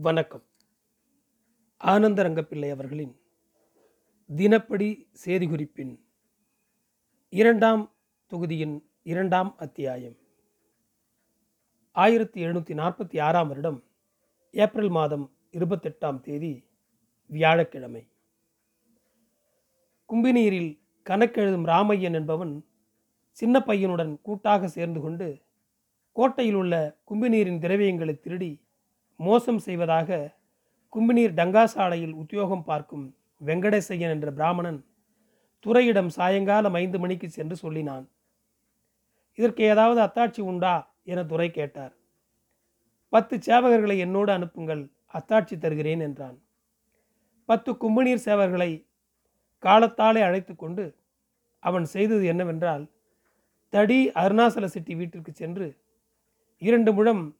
வணக்கம். ஆனந்த ரங்கப்பிள்ளை அவர்களின் தினப்படி செய்தி குறிப்பின் இரண்டாம் தொகுதியின் இரண்டாம் அத்தியாயம். ஆயிரத்தி எழுநூற்றி நாற்பத்தி ஆறாம் வருடம் ஏப்ரல் மாதம் இருபத்தெட்டாம் தேதி வியாழக்கிழமை. கும்பினீரில் கணக்கெழுதும் ராமையன் என்பவன் சின்ன பையனுடன் கூட்டாக சேர்ந்து கொண்டு கோட்டையில் உள்ள கும்பிநீரின் திரவியங்களை திருடி மோசம் செய்வதாக கும்பிநீர் டங்காசாலையில் உத்தியோகம் பார்க்கும் வெங்கடேசையன் என்ற பிராமணன் துறையிடம் சாயங்காலம் ஐந்து மணிக்கு சென்று சொல்லினான். இதற்கு ஏதாவது அத்தாட்சி உண்டா? என துறை கேட்டார். பத்து சேவகர்களை என்னோடு அனுப்புங்கள் அத்தாட்சி தருகிறேன் என்றான். பத்து கும்பநீர் சேவர்களை காலத்தாலே அழைத்து கொண்டு அவன் செய்தது என்னவென்றால் தடி அருணாசல சிட்டி வீட்டிற்கு சென்று இரண்டு முழம்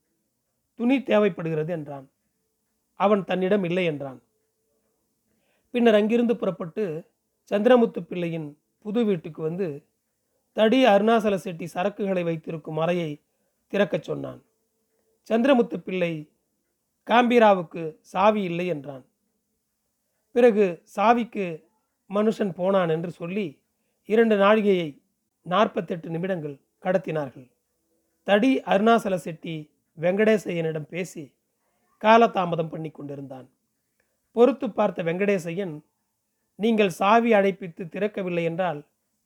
துணி தேவைப்படுகிறது என்றான். அவன் தன்னிடம் இல்லை என்றான். பின்னர் அங்கிருந்து புறப்பட்டு சந்திரமுத்து பிள்ளையின் புது வீட்டுக்கு வந்து தடி அருணாசல செட்டி சரக்குகளை வைத்திருக்கும் அறையை திறக்கச் சொன்னான். சந்திரமுத்து பிள்ளை காம்பீராவுக்கு சாவி இல்லை என்றான். பிறகு சாவிக்கு மனுஷன் போனான் என்று சொல்லி இரண்டு நாழிகையை நாற்பத்தெட்டு நிமிடங்கள் கடத்தினார்கள். தடி அருணாசல செட்டி வெங்கடேசையனிடம் பேசி காலதாமதம் பண்ணி கொண்டிருந்தான். பொறுத்து பார்த்த வெங்கடேசையன் நீங்கள் சாவி அழைப்பித்து திறக்கவில்லை என்றால்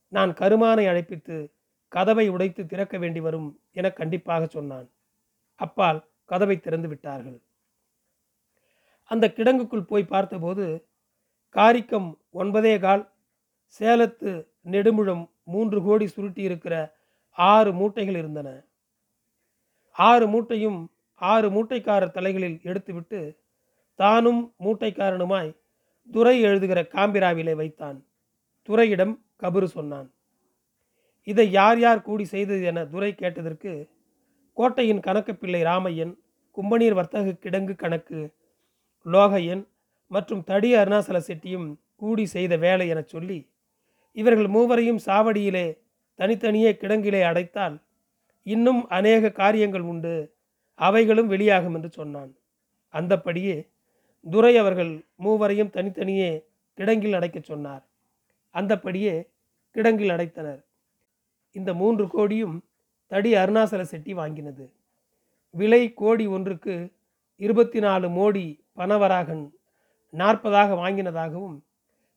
நான் கருமானை அழைப்பித்து கதவை உடைத்து திறக்க வேண்டி வரும் என கண்டிப்பாக சொன்னான். அப்பால் கதவை திறந்து விட்டார்கள். அந்த கிடங்குக்குள் போய் பார்த்தபோது காரிக்கம் ஒன்பதே கால் சேலத்து நெடுமுழம் மூன்று கோடி சுருட்டி இருக்கிற ஆறு மூட்டைகள் இருந்தன. ஆறு மூட்டையும் ஆறு மூட்டைக்காரர் தலைகளில் எடுத்துவிட்டு தானும் மூட்டைக்காரனுமாய் துரை எழுதுகிற காம்பிராவிலே வைத்தான். துரையிடம் கபரு சொன்னான் இதை யார் யார் கூடி செய்தது என துரை கேட்டதற்கு கோட்டையின் கணக்கு பிள்ளை ராமையன் கும்பநீர் வர்த்தக கிடங்கு கணக்கு லோகையன் மற்றும் தடி அருணாசல செட்டியும் கூடி செய்த வேலை எனச் சொல்லி இவர்கள் மூவரையும் சாவடியிலே தனித்தனியே கிடங்கிலே அடைத்தால் இன்னும் அநேக காரியங்கள் உண்டு. அவைகளும் வெளியாகும் என்று சொன்னான். அந்தப்படியே துரை அவர்கள் மூவரையும் தனித்தனியே கிடங்கில் அடைக்கச் சொன்னார். அந்தப்படியே கிடங்கில் அடைத்தனர். இந்த மூன்று கோடியும் தடி அருணாசல செட்டி வாங்கினது. விலை கோடி ஒன்றுக்கு இருபத்தி நாலு மோடி பணவராகன் நாற்பதாக வாங்கினதாகவும்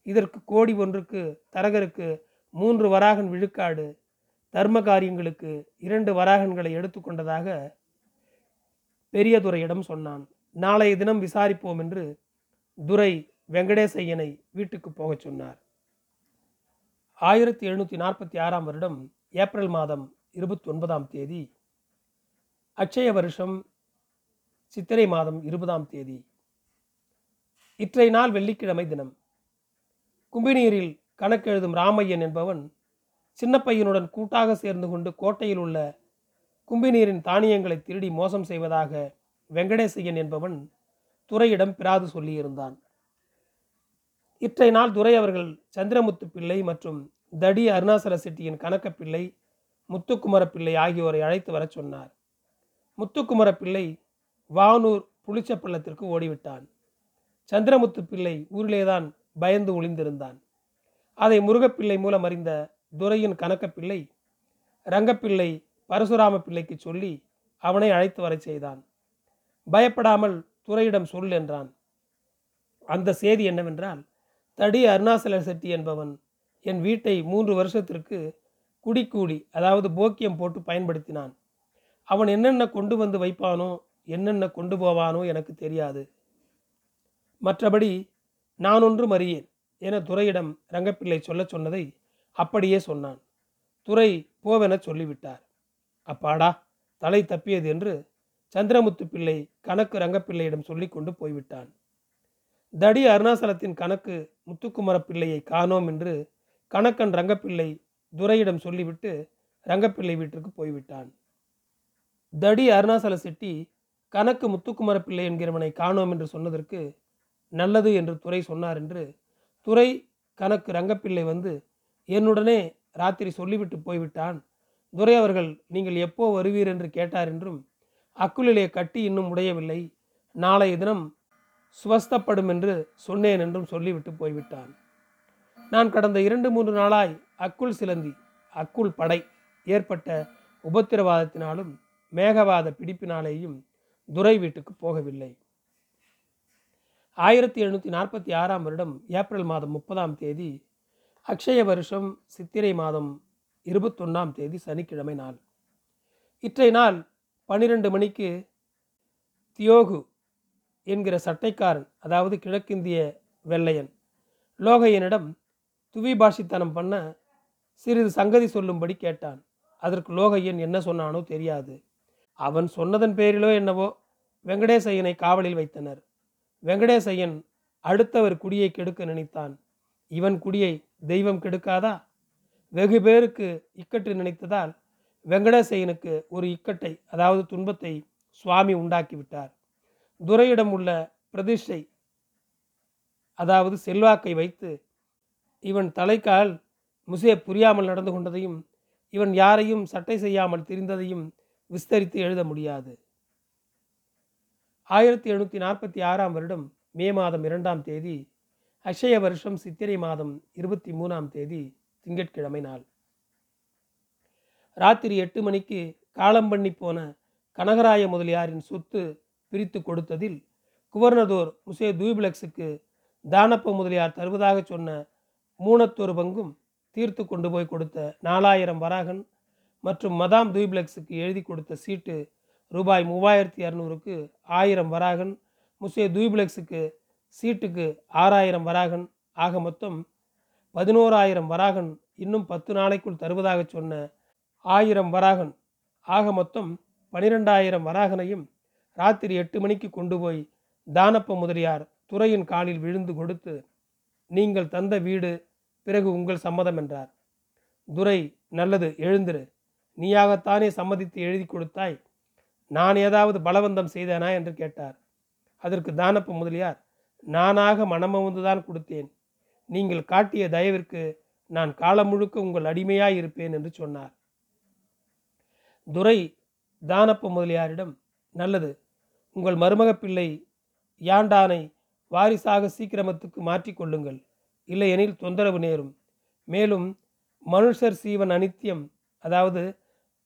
இதற்கு கோடி ஒன்றுக்கு தரகருக்கு மூன்று வராகன் விழுக்காடு தர்ம காரியங்களுக்கு இரண்டு வராகன்களை எடுத்துக்கொண்டதாக பெரியதுரையிடம் சொன்னான். நாளைய தினம் விசாரிப்போம் என்று துரை வெங்கடேசையனை வீட்டுக்கு போகச் சொன்னார். ஆயிரத்தி எழுநூற்றி நாற்பத்தி ஆறாம் வருடம் ஏப்ரல் மாதம் இருபத்தி ஒன்பதாம் தேதி அட்சய வருஷம் சித்திரை மாதம் இருபதாம் தேதி இற்றை நாள் வெள்ளிக்கிழமை தினம். கும்பினீரில் கணக்கெழுதும் ராமையன் என்பவன் சின்ன பையனுடன் கூட்டாக சேர்ந்து கொண்டு கோட்டையில் உள்ள கும்பிநீரின் தானியங்களை திருடி மோசம் செய்வதாக வெங்கடேசையன் என்பவன் துறையிடம் பிராது சொல்லியிருந்தான். இற்றை நாள் துரை அவர்கள் சந்திரமுத்து பிள்ளை மற்றும் தடி அருணாசல செட்டியின் கணக்க பிள்ளை முத்துக்குமர பிள்ளை ஆகியோரை அழைத்து வரச் சொன்னார். முத்துக்குமர பிள்ளை வானூர் புளிச்சப்பள்ளத்திற்கு ஓடிவிட்டான். சந்திரமுத்து பிள்ளை ஊரிலேதான் பயந்து ஒளிந்திருந்தான். அதை முருகப்பிள்ளை மூலம் அறிந்த துரையின் கணக்கப்பிள்ளை ரங்கப்பிள்ளை பரசுராம பிள்ளைக்கு சொல்லி அவனை அழைத்து வரச் செய்தான். பயப்படாமல் துறையிடம் சொல் என்றான். அந்த செய்தி என்னவென்றால் தடி அருணாசல செட்டி என்பவன் என் வீட்டை மூன்று வருஷத்திற்கு குடிக்கூடி அதாவது போக்கியம் போட்டு பயன்படுத்தினான். அவன் என்னென்ன கொண்டு வந்து வைப்பானோ என்னென்ன கொண்டு போவானோ எனக்கு தெரியாது. மற்றபடி நான் ஒன்றும் அறியேன் என துறையிடம் ரங்கப்பிள்ளை சொல்லச் சொன்னதை அப்படியே சொன்னான். துரை போவென சொல்லிவிட்டார். அப்பாடா தலை தப்பியது என்று சந்திரமுத்து பிள்ளை கணக்கு ரங்கப்பிள்ளையிடம் சொல்லி கொண்டு போய்விட்டான். தடி அருணாசலத்தின் கணக்கு முத்துக்குமர பிள்ளையை காணோம் என்று கணக்கன் ரங்கப்பிள்ளை துரையிடம் சொல்லிவிட்டு ரங்கப்பிள்ளை வீட்டிற்கு போய்விட்டான். தடி அருணாசல செட்டி கணக்கு முத்துக்குமர பிள்ளை என்கிறவனை காணோம் என்று சொன்னதற்கு நல்லது என்று துறை சொன்னார் என்று துறை கணக்கு ரங்கப்பிள்ளை வந்து என்னுடனே ராத்திரி சொல்லிவிட்டு போய்விட்டான். துரை அவர்கள் நீங்கள் எப்போ வருவீர் என்று கேட்டார் என்றும் அக்குளிலே கட்டி இன்னும் உடையவில்லை. நாளைய தினம் சுவஸ்தப்படும் என்று சொன்னேன் என்றும் சொல்லிவிட்டு போய்விட்டான். நான் கடந்த இரண்டு மூன்று நாளாய் அக்குள் சிலந்தி அக்குள் படை ஏற்பட்ட உபத்திரவாதத்தினாலும் மேகவாத பிடிப்பினாலேயும் துரை வீட்டுக்கு போகவில்லை. ஆயிரத்தி எழுநூற்றி நாற்பத்தி ஆறாம் வருடம் ஏப்ரல் மாதம் முப்பதாம் தேதி அக்ஷய வருஷம் சித்திரை மாதம் இருபத்தொன்னாம் தேதி சனிக்கிழமை நாள். இற்றை நாள் பன்னிரண்டு மணிக்கு தியோகு என்கிற சட்டைக்காரன் அதாவது கிழக்கிந்திய வெள்ளையன் லோகையனிடம் துவிபாஷித்தனம் பண்ண சிறிது சங்கதி சொல்லும்படி கேட்டான். அதற்கு லோகையன் என்ன சொன்னானோ தெரியாது. அவன் சொன்னதன் பேரிலோ என்னவோ வெங்கடேசையனை காவலில் வைத்தனர். வெங்கடேசையன் அடுத்தவர் குடியை கெடுக்க நினைத்தான். இவன் குடியை தெய்வம் கெடுக்காதா? வெகு பேருக்கு இக்கட்டு நினைத்ததால் வெங்கடேசையனுக்கு ஒரு இக்கட்டை அதாவது துன்பத்தை சுவாமி உண்டாக்கிவிட்டார். துரையிடம் உள்ள பிரதிஷ்டை அதாவது செல்வாக்கை வைத்து இவன் தலைக்கால் முசே புரியாமல் நடந்து கொண்டதையும் இவன் யாரையும் சட்டை செய்யாமல் திரிந்ததையும் விஸ்தரித்து எழுத முடியாது. ஆயிரத்தி எழுநூற்றி நாற்பத்தி ஆறாம் வருடம் மே மாதம் இரண்டாம் தேதி அக்ஷய வருஷம் சித்திரை மாதம் இருபத்தி மூணாம் தேதி திங்கட்கிழமை நாள். ராத்திரி எட்டு மணிக்கு காலம் பண்ணி போன கனகராய முதலியாரின் சொத்து பிரித்து கொடுத்ததில் குவர்னதோர் முசே தூபிளக்ஸுக்கு தானப்ப முதலியார் தருவதாக சொன்ன மூணத்தொரு பங்கும் தீர்த்து கொண்டு போய் கொடுத்த நாலாயிரம் வராகன் மற்றும் மதாம் தூய்பிளக்ஸுக்கு எழுதி கொடுத்த சீட்டு ரூபாய் மூவாயிரத்தி இரநூறுக்கு ஆயிரம் வராகன் முசே தூய்பிளக்ஸுக்கு சீட்டுக்கு ஆறாயிரம் வராகன் ஆக மொத்தம் பதினோராயிரம் வராகன் இன்னும் பத்து நாளைக்குள் தருவதாக சொன்ன ஆயிரம் வராகன் ஆக மொத்தம் பனிரெண்டாயிரம் வராகனையும் ராத்திரி எட்டு மணிக்கு கொண்டு போய் தானப்ப முதலியார் துறையின் காலில் விழுந்து கொடுத்து நீங்கள் தந்த வீடு பிறகு உங்கள் சம்மதம் என்றார். துரை நல்லது எழுந்திரு. நீயாகத்தானே சம்மதித்து எழுதி கொடுத்தாய்? நான் ஏதாவது பலவந்தம் செய்தேனா? என்று கேட்டார். அதற்கு தானப்ப முதலியார் நானாக மனமவுந்துதான் கொடுத்தேன். நீங்கள் காட்டிய தயவிற்கு நான் காலம் முழுக்க உங்கள் அடிமையாய் இருப்பேன் என்று சொன்னார். துரை தானப்ப முதலியாரிடம் நல்லது உங்கள் மருமக பிள்ளை யாண்டானை வாரிசாக சீக்கிரமத்துக்கு மாற்றிக்கொள்ளுங்கள் இல்லையெனில் தொந்தரவு நேரும். மேலும் மனுஷர் சீவன் அனித்தியம் அதாவது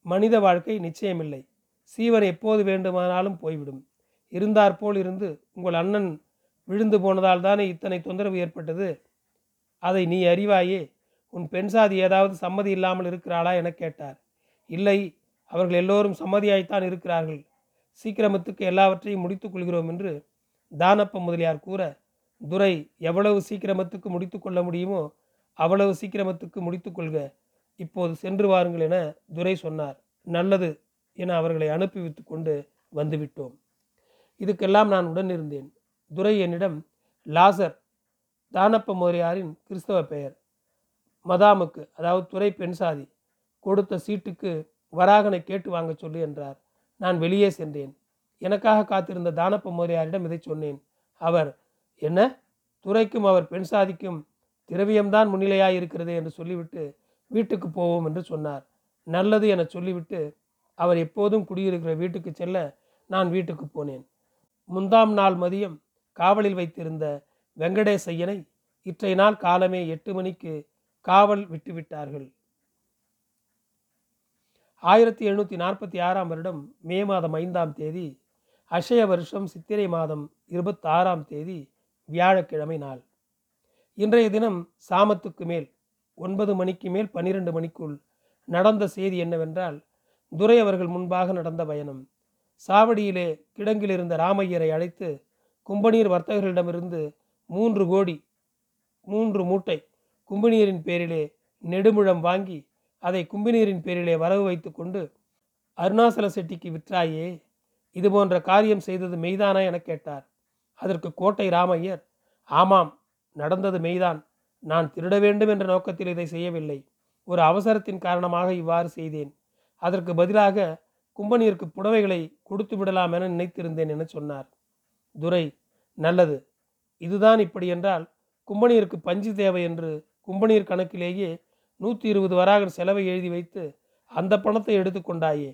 மனித வாழ்க்கை நிச்சயமில்லை. சீவன் எப்போது வேண்டுமானாலும் போய்விடும். இருந்தாற்போல் இருந்து உங்கள் அண்ணன் விழுந்து போனதால் தானே இத்தனை தொந்தரவு ஏற்பட்டது? அதை நீ அறிவாயே? உன் பெண் சாதி ஏதாவது சம்மதி இல்லாமல் இருக்கிறாளா என கேட்டார். இல்லை அவர்கள் எல்லோரும் சம்மதியாய்த்தான் இருக்கிறார்கள். சீக்கிரமத்துக்கு எல்லாவற்றையும் முடித்துக் கொள்கிறோம் என்று தானப்ப முதலியார் கூற துரை எவ்வளவு சீக்கிரமத்துக்கு முடித்து கொள்ள முடியுமோ அவ்வளவு சீக்கிரமத்துக்கு முடித்து கொள்க. இப்போது சென்று வாருங்கள் என துரை சொன்னார். நல்லது என அவர்களை அனுப்பி கொண்டு வந்துவிட்டோம். இதுக்கெல்லாம் நான் உடன் இருந்தேன். துரை என்னிடம் லாசர் தானப்ப மோரியாரின் கிறிஸ்தவ பெயர். மதாமுக்கு அதாவது துறை பெண் சாதி கொடுத்த சீட்டுக்கு வராகனை கேட்டு வாங்க சொல்லு என்றார். நான் வெளியே சென்றேன். எனக்காக காத்திருந்த தானப்ப மோரியாரிடம் இதை சொன்னேன். அவர் என்ன? துறைக்கும் அவர் பெண் சாதிக்கும் திரவியம்தான் முன்னிலையாக இருக்கிறது என்று சொல்லிவிட்டு வீட்டுக்கு போவோம் என்று சொன்னார். நல்லது என சொல்லிவிட்டு அவர் எப்போதும் குடியிருக்கிற வீட்டுக்கு செல்ல நான் வீட்டுக்கு போனேன். முந்தாம் நாள் மதியம் காவலில் வைத்திருந்த வெங்கடேசையனை இற்றைய நாள் காலமே எட்டு மணிக்கு காவல் விட்டுவிட்டார்கள். ஆயிரத்தி எழுநூற்றி நாற்பத்தி ஆறாம் வருடம் மே மாதம் ஐந்தாம் தேதி அஷய வருஷம் சித்திரை மாதம் இருபத்தாறாம் தேதி வியாழக்கிழமை நாள். இன்றைய தினம் சாமத்துக்கு மேல் ஒன்பது மணிக்கு மேல் பன்னிரண்டு மணிக்குள் நடந்த செய்தி என்னவென்றால் துரை அவர்கள் முன்பாக நடந்த பயணம். சாவடியிலே கிடங்கில் இருந்த ராமையரை அழைத்து கும்பநீர் வர்த்தகர்களிடமிருந்து மூன்று கோடி மூன்று மூட்டை கும்பநீரின் பேரிலே நெடுமுழம் வாங்கி அதை கும்பிநீரின் பேரிலே வரவு வைத்து கொண்டு அருணாசல செட்டிக்கு விற்றாயே இது போன்ற காரியம் செய்தது மெய்தானா என கேட்டார். அதற்கு கோட்டை ராமையர் ஆமாம் நடந்தது மெய்தான் நான் திருட வேண்டும் என்ற நோக்கத்தில் இதை செய்யவில்லை. ஒரு அவசரத்தின் காரணமாக இவ்வாறு செய்தேன். அதற்கு பதிலாக கும்பநீருக்கு புடவைகளை கொடுத்து விடலாம் என நினைத்திருந்தேன் என சொன்னார். துரை நல்லது. இதுதான் இப்படி என்றால் கும்பநீருக்கு பஞ்சு தேவை என்று கும்பனீர் கணக்கிலேயே நூற்றி இருபது வராக செலவை எழுதி வைத்து அந்த பணத்தை எடுத்துக்கொண்டாயே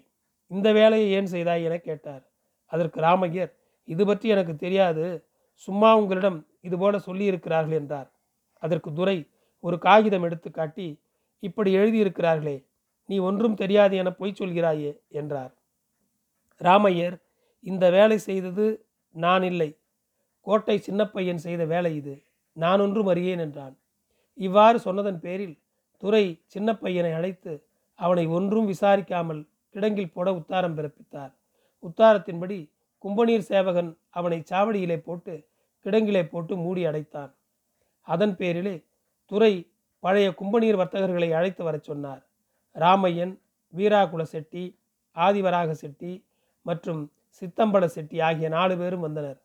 இந்த வேலையை ஏன் செய்தாய் என கேட்டார். அதற்கு ராமையர் இது பற்றி எனக்கு தெரியாது. சும்மா உங்களிடம் இதுபோல சொல்லியிருக்கிறார்கள் என்றார். அதற்கு துரை ஒரு காகிதம் எடுத்து காட்டி இப்படி எழுதியிருக்கிறார்களே நீ ஒன்றும் தெரியாது என பொய் சொல்கிறாயே என்றார். ராமையர் இந்த வேலை செய்தது நான் இல்லை. கோட்டை சின்னப்பையன் செய்த வேலை இது. நான் ஒன்றும் அறியேன் என்றான். இவ்வாறு சொன்னதன் பேரில் துரை சின்னப்பையனை அழைத்து அவனை ஒன்றும் விசாரிக்காமல் கிடங்கில் போட உத்தாரம் பிறப்பித்தார். உத்தாரத்தின்படி கும்பநீர் சேவகன் அவனை சாவடியிலே போட்டு கிடங்கிலே போட்டு மூடி அடைத்தான். அதன் பேரிலே துறை பழைய கும்பநீர் வர்த்தகர்களை அழைத்து வரச் சொன்னார். ராமையன் வீராகுல செட்டி ஆதிவராக செட்டி மற்றும் சித்தம்பல செட்டி ஆகிய நாலு பேரும் வந்தனர்.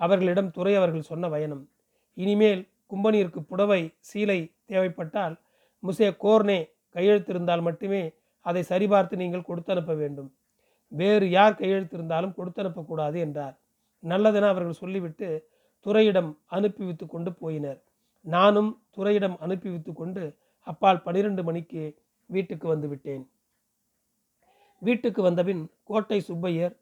அவர்களிடம் துறை அவர்கள் சொன்ன பயணம். இனிமேல் கும்பனிற்கு புடவை சீலை தேவைப்பட்டால் முசே கோர்னே கையெழுத்திருந்தால் மட்டுமே அதை சரிபார்த்து நீங்கள் கொடுத்தனுப்ப வேண்டும். வேறு யார் கையெழுத்திருந்தாலும் கொடுத்தனுப்பக்கூடாது என்றார். நல்லதென அவர்கள் சொல்லிவிட்டு துறையிடம் அனுப்பி வைத்து கொண்டு போயினர். நானும் துறையிடம் அனுப்பி வைத்து கொண்டு அப்பால் பனிரெண்டு மணிக்கு வீட்டுக்கு வந்துவிட்டேன் வீட்டுக்கு வந்தபின் கோட்டை சுப்பையர்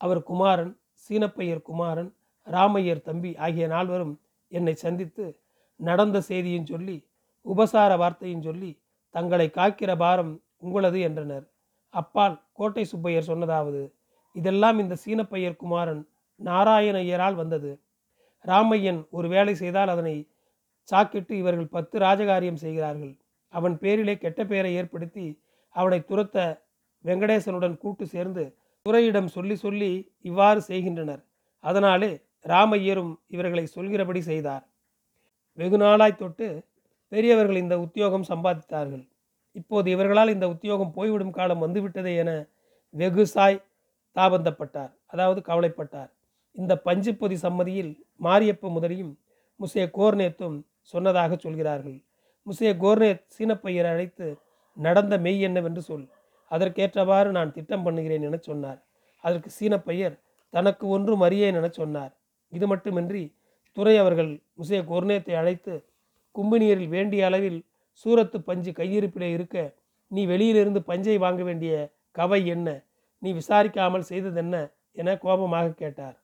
அவர் குமாரன் சீனப்பையர் குமாரன் ராமையர் தம்பி ஆகிய நால்வரும் என்னை சந்தித்து நடந்த செய்தியும் சொல்லி உபசார வார்த்தையும் சொல்லி தங்களை காக்கிற பாரம் உங்களது என்றனர். அப்பால் கோட்டை சுப்பையர் சொன்னதாவது இதெல்லாம் இந்த சீனப்பையர் குமாரன் நாராயணையரால் வந்தது. ராமையன் ஒரு வேலை செய்தால் அதனை சாக்கிட்டு இவர்கள் பத்து ராஜகாரியம் செய்கிறார்கள். அவன் பேரிலே கெட்ட பெயரை ஏற்படுத்தி அவனை துரத்த வெங்கடேசனுடன் கூட்டு சேர்ந்து துறையிடம் சொல்லி சொல்லி இவ்வாறு செய்கின்றனர். அதனாலே ராமையரும் இவர்களை சொல்கிறபடி செய்தார். வெகு நாளாய் தொட்டு பெரியவர்கள் இந்த உத்தியோகம் சம்பாதித்தார்கள். இப்போது இவர்களால் இந்த உத்தியோகம் போய்விடும் காலம் வந்துவிட்டதே என வெகுசாய் தாபந்தப்பட்டார். அதாவது கவலைப்பட்டார். இந்த பஞ்சுப்பொதி சம்மதியில் மாரியப்ப முதலியும் முசே கோர்னேத்தும் சொன்னதாக சொல்கிறார்கள். முசே கோர்னேத் சீனப்பையர் அழைத்து நடந்த மெய் என்னவென்று சொல். அதற்கேற்றவாறு நான் திட்டம் பண்ணுகிறேன் என சொன்னார். அதற்கு சீனப்பையர் தனக்கு ஒன்றும் அறியேன் என சொன்னார். இது மட்டுமின்றி துறை அவர்கள் முசே கோர்னேத்தை அழைத்து கும்பினியரில் வேண்டிய அளவில் சூரத்து பஞ்சு கையிருப்பிலே இருக்க நீ வெளியிலிருந்து பஞ்சை வாங்க வேண்டிய கவை என்ன? நீ விசாரிக்காமல் செய்ததென்ன? என கோபமாக கேட்டார்.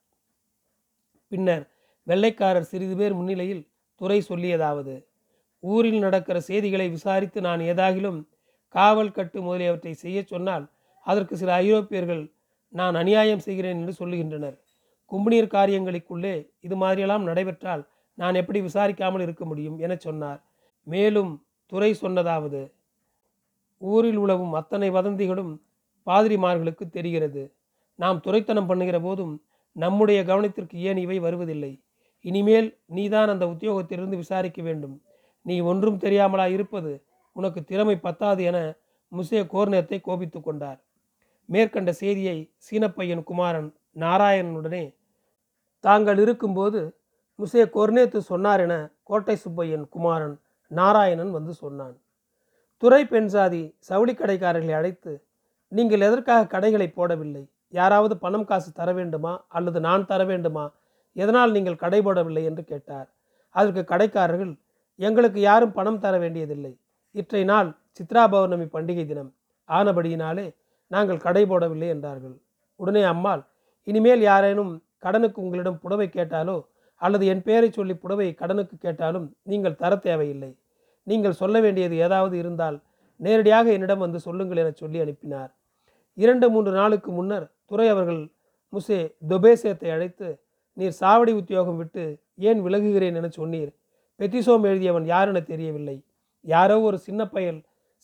பின்னர் வெள்ளைக்காரர் சிறிது பேர் முன்னிலையில் துறை சொல்லியதாவது ஊரில் நடக்கிற செய்திகளை விசாரித்து நான் ஏதாகிலும் காவல் கட்டு முதலியவற்றை செய்ய சொன்னால் அதற்கு சில ஐரோப்பியர்கள் நான் அநியாயம் செய்கிறேன் என்று சொல்லுகின்றனர். கும்பநீர் காரியங்களுக்குள்ளே இது மாதிரியெல்லாம் நடைபெற்றால் நான் எப்படி விசாரிக்காமல் இருக்க முடியும் என சொன்னார். மேலும் துறை சொன்னதாவது ஊரில் உழவும் அத்தனை வதந்திகளும் பாதிரிமார்களுக்கு தெரிகிறது. நாம் துரைத்தனம் பண்ணுகிற போதும் நம்முடைய கவனத்திற்கு ஏன் இவை வருவதில்லை? இனிமேல் நீதான் அந்த உத்தியோகத்திலிருந்து விசாரிக்க வேண்டும். நீ ஒன்றும் தெரியாமலா இருப்பது உனக்கு திறமை பத்தாது என முசே கோர்னத்தை கோபித்து கொண்டார். மேற்கண்ட செய்தியை சீனப்பையன் குமாரன் நாராயணனுடனே தாங்கள் இருக்கும்போது முசே கொர்னேத்து சொன்னார் என கோட்டை சுப்பையன் குமாரன் நாராயணன் வந்து சொன்னான். துறை பெண்சாதி சவுளி கடைக்காரர்களை அழைத்து நீங்கள் எதற்காக கடைகளை போடவில்லை? யாராவது பணம் காசு தர வேண்டுமா? அல்லது நான் தர வேண்டுமா? எதனால் நீங்கள் கடை போடவில்லை? என்று கேட்டார். அதற்கு கடைக்காரர்கள் எங்களுக்கு யாரும் பணம் தர வேண்டியதில்லை. இற்றை நாள் சித்ரா பௌர்ணமி பண்டிகை தினம். ஆனபடியினாலே நாங்கள் கடை போடவில்லை என்றார்கள். உடனே அம்மாள் இனிமேல் யாரேனும் கடனுக்கு உங்களிடம் புடவை கேட்டாலோ அல்லது என் பெயரை சொல்லி புடவை கடனுக்கு கேட்டாலும் நீங்கள் தர தேவையில்லை. நீங்கள் சொல்ல வேண்டியது ஏதாவது இருந்தால் நேரடியாக என்னிடம் வந்து சொல்லுங்கள் என சொல்லி அனுப்பினார். இரண்டு மூன்று நாளுக்கு முன்னர் துறை அவர்கள் முசே தொபேசேத்தை அழைத்து நீர் சாவடி உத்தியோகம் விட்டு ஏன் விலகுகிறேன் என சொன்னீர்? பெத்திசோம் எழுதியவன் யார் என தெரியவில்லை. யாரோ ஒரு சின்ன பயல்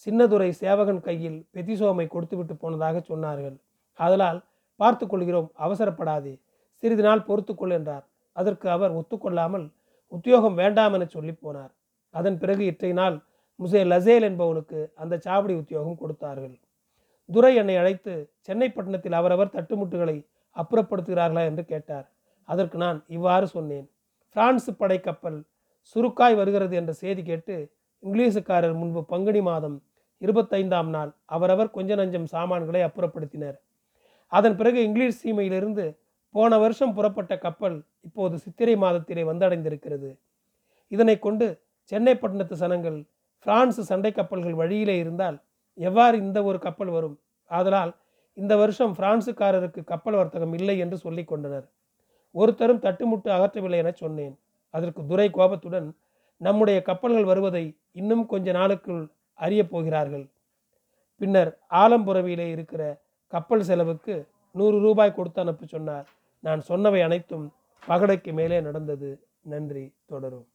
சின்னதுரை சேவகன் கையில் பெத்திசோமை கொடுத்துவிட்டு போனதாக சொன்னார்கள். அதனால் பார்த்து கொள்கிறோம் அவசரப்படாதே. சிறிது நாள் பொறுத்துக்கொள் என்றார். அதற்கு அவர் ஒத்துக்கொள்ளாமல் உத்தியோகம் வேண்டாம் என சொல்லி போனார். அதன் பிறகு இற்றை நாள் முசே லசேல் என்பவனுக்கு அந்த சாவடி உத்தியோகம் கொடுத்தார்கள். துரை என்னை அழைத்து சென்னை பட்டணத்தில் அவரவர் தட்டுமுட்டுகளை அப்புறப்படுத்துகிறார்களா? என்று கேட்டார். அதற்கு நான் இவ்வாறு சொன்னேன். பிரான்ஸ் படைக்கப்பல் சுருக்காய் வருகிறது என்ற செய்தி கேட்டு இங்கிலீஷுக்காரர் முன்பு பங்குனி மாதம் இருபத்தைந்தாம் நாள் அவரவர் கொஞ்ச நஞ்சம் சாமான்களை அப்புறப்படுத்தினர். அதன் பிறகு இங்கிலீஷ் சீமையிலிருந்து போன வருஷம் புறப்பட்ட கப்பல் இப்போது சித்திரை மாதத்திலே வந்தடைந்திருக்கிறது. இதனை கொண்டு சென்னை பட்டணத்து சனங்கள் பிரான்ஸ் சண்டை கப்பல்கள் வழியிலே இருந்தால் எவ்வாறு இந்த ஒரு கப்பல் வரும்? ஆதலால் இந்த வருஷம் பிரான்சுக்காரருக்கு கப்பல் வர்த்தகம் இல்லை என்று சொல்லி கொண்டனர். ஒருத்தரும் தட்டுமுட்டு அகற்றவில்லை என சொன்னேன். அதற்கு துரை கோபத்துடன் நம்முடைய கப்பல்கள் வருவதை இன்னும் கொஞ்ச நாளுக்குள் அறியப் போகிறார்கள். பின்னர் ஆலம்புறவியிலே இருக்கிற கப்பல் செலவுக்கு நூறு ரூபாய் கொடுத்து அனுப்ப சொன்னார். நான் சொன்னவை அனைத்தும் பகடைக்கு மேலே நடந்தது. நன்றி தொடரும்.